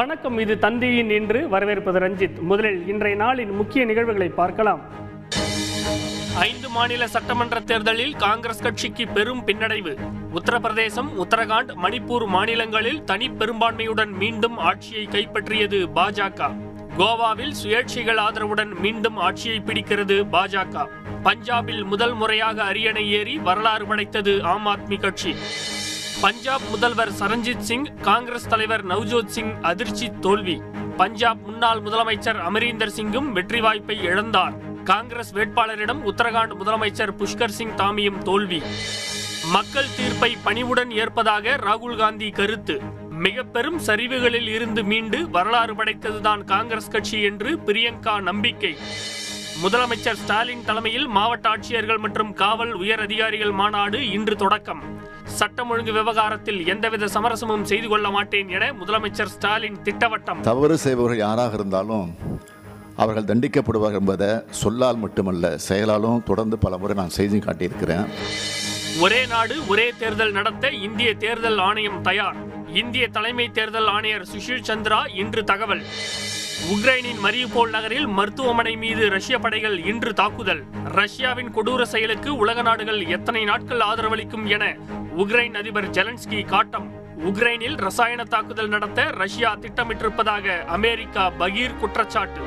வணக்கம் இது தந்தியின் இன்று வரவேற்பது ரஞ்சித். முதலில் இன்றைய நாளின் முக்கிய நிகழ்வுகளை பார்க்கலாம். ஐந்து மாநில சட்டமன்ற தேர்தலில் காங்கிரஸ் கட்சிக்கு பெரும் பின்னடைவு. உத்தரப்பிரதேசம் உத்தரகாண்ட் மணிப்பூர் மாநிலங்களில் தனி பெரும்பான்மையுடன் மீண்டும் ஆட்சியை கைப்பற்றியது பாஜக. கோவாவில் சுயேட்சைகள் ஆதரவுடன் மீண்டும் ஆட்சியை பிடிக்கிறது பாஜக. பஞ்சாபில் முதல் முறையாக அரியணை ஏறி வரலாறு படைத்தது ஆம் ஆத்மி கட்சி. பஞ்சாப் முதல்வர் சரண்ஜித் சிங் காங்கிரஸ் தலைவர் நவ்ஜோத் சிங் அதிர்ச்சி தோல்வி. பஞ்சாப் முன்னாள் முதலமைச்சர் அமரீந்தர் சிங்கும் வெற்றி வாய்ப்பை இழந்தார். காங்கிரஸ் வேட்பாளரிடம் உத்தரகாண்ட் முதலமைச்சர் புஷ்கர் சிங் தாமியும் தோல்வி. மக்கள் தீர்ப்பை பணிவுடன் ஏற்பதாக ராகுல் காந்தி கருத்து. மிக பெரும் சரிவுகளில் இருந்து மீண்டு வரலாறு படைத்ததுதான் காங்கிரஸ் கட்சி என்று பிரியங்கா நம்பிக்கை. முதலமைச்சர் ஸ்டாலின் தலைமையில் மாவட்ட ஆட்சியர்கள் மற்றும் காவல் உயர் அதிகாரிகள் மாநாடு இன்று தொடக்கம். சட்டம் ஒழுங்கு விவகாரத்தில் எந்தவித சமரசமும் செய்து கொள்ள மாட்டேன் என முதலமைச்சர் ஸ்டாலின் திட்டவட்டம். தவறு செய்பவர்கள் யாராக இருந்தாலும் அவர்கள் தண்டிக்கப்படுவார்கள் என்பதை சொல்லால் மட்டுமல்ல செயலாலும் தொடர்ந்து பல முறை நான் செய்து காட்டியிருக்கிறேன். ஒரே நாடு ஒரே தேர்தல் நடத்த இந்திய தேர்தல் ஆணையம் தயார். இந்திய தலைமை தேர்தல் ஆணையர் சுஷில் சந்திரா இன்று தகவல். உக்ரைனின் மரியுபோல் நகரில் மருத்துவமனை மீது ரஷ்ய படைகள் இன்று தாக்குதல். ரஷ்யாவின் கொடூர செயலுக்கு உலக நாடுகள் எத்தனை நாட்கள் ஆதரவளிக்கும் என உக்ரைன் அதிபர் ஜெலன்ஸ்கி காட்டம். உக்ரைனில் ரசாயன தாக்குதல் நடத்த ரஷ்யா திட்டமிட்டிருப்பதாக அமெரிக்கா பகீர் குற்றச்சாட்டு.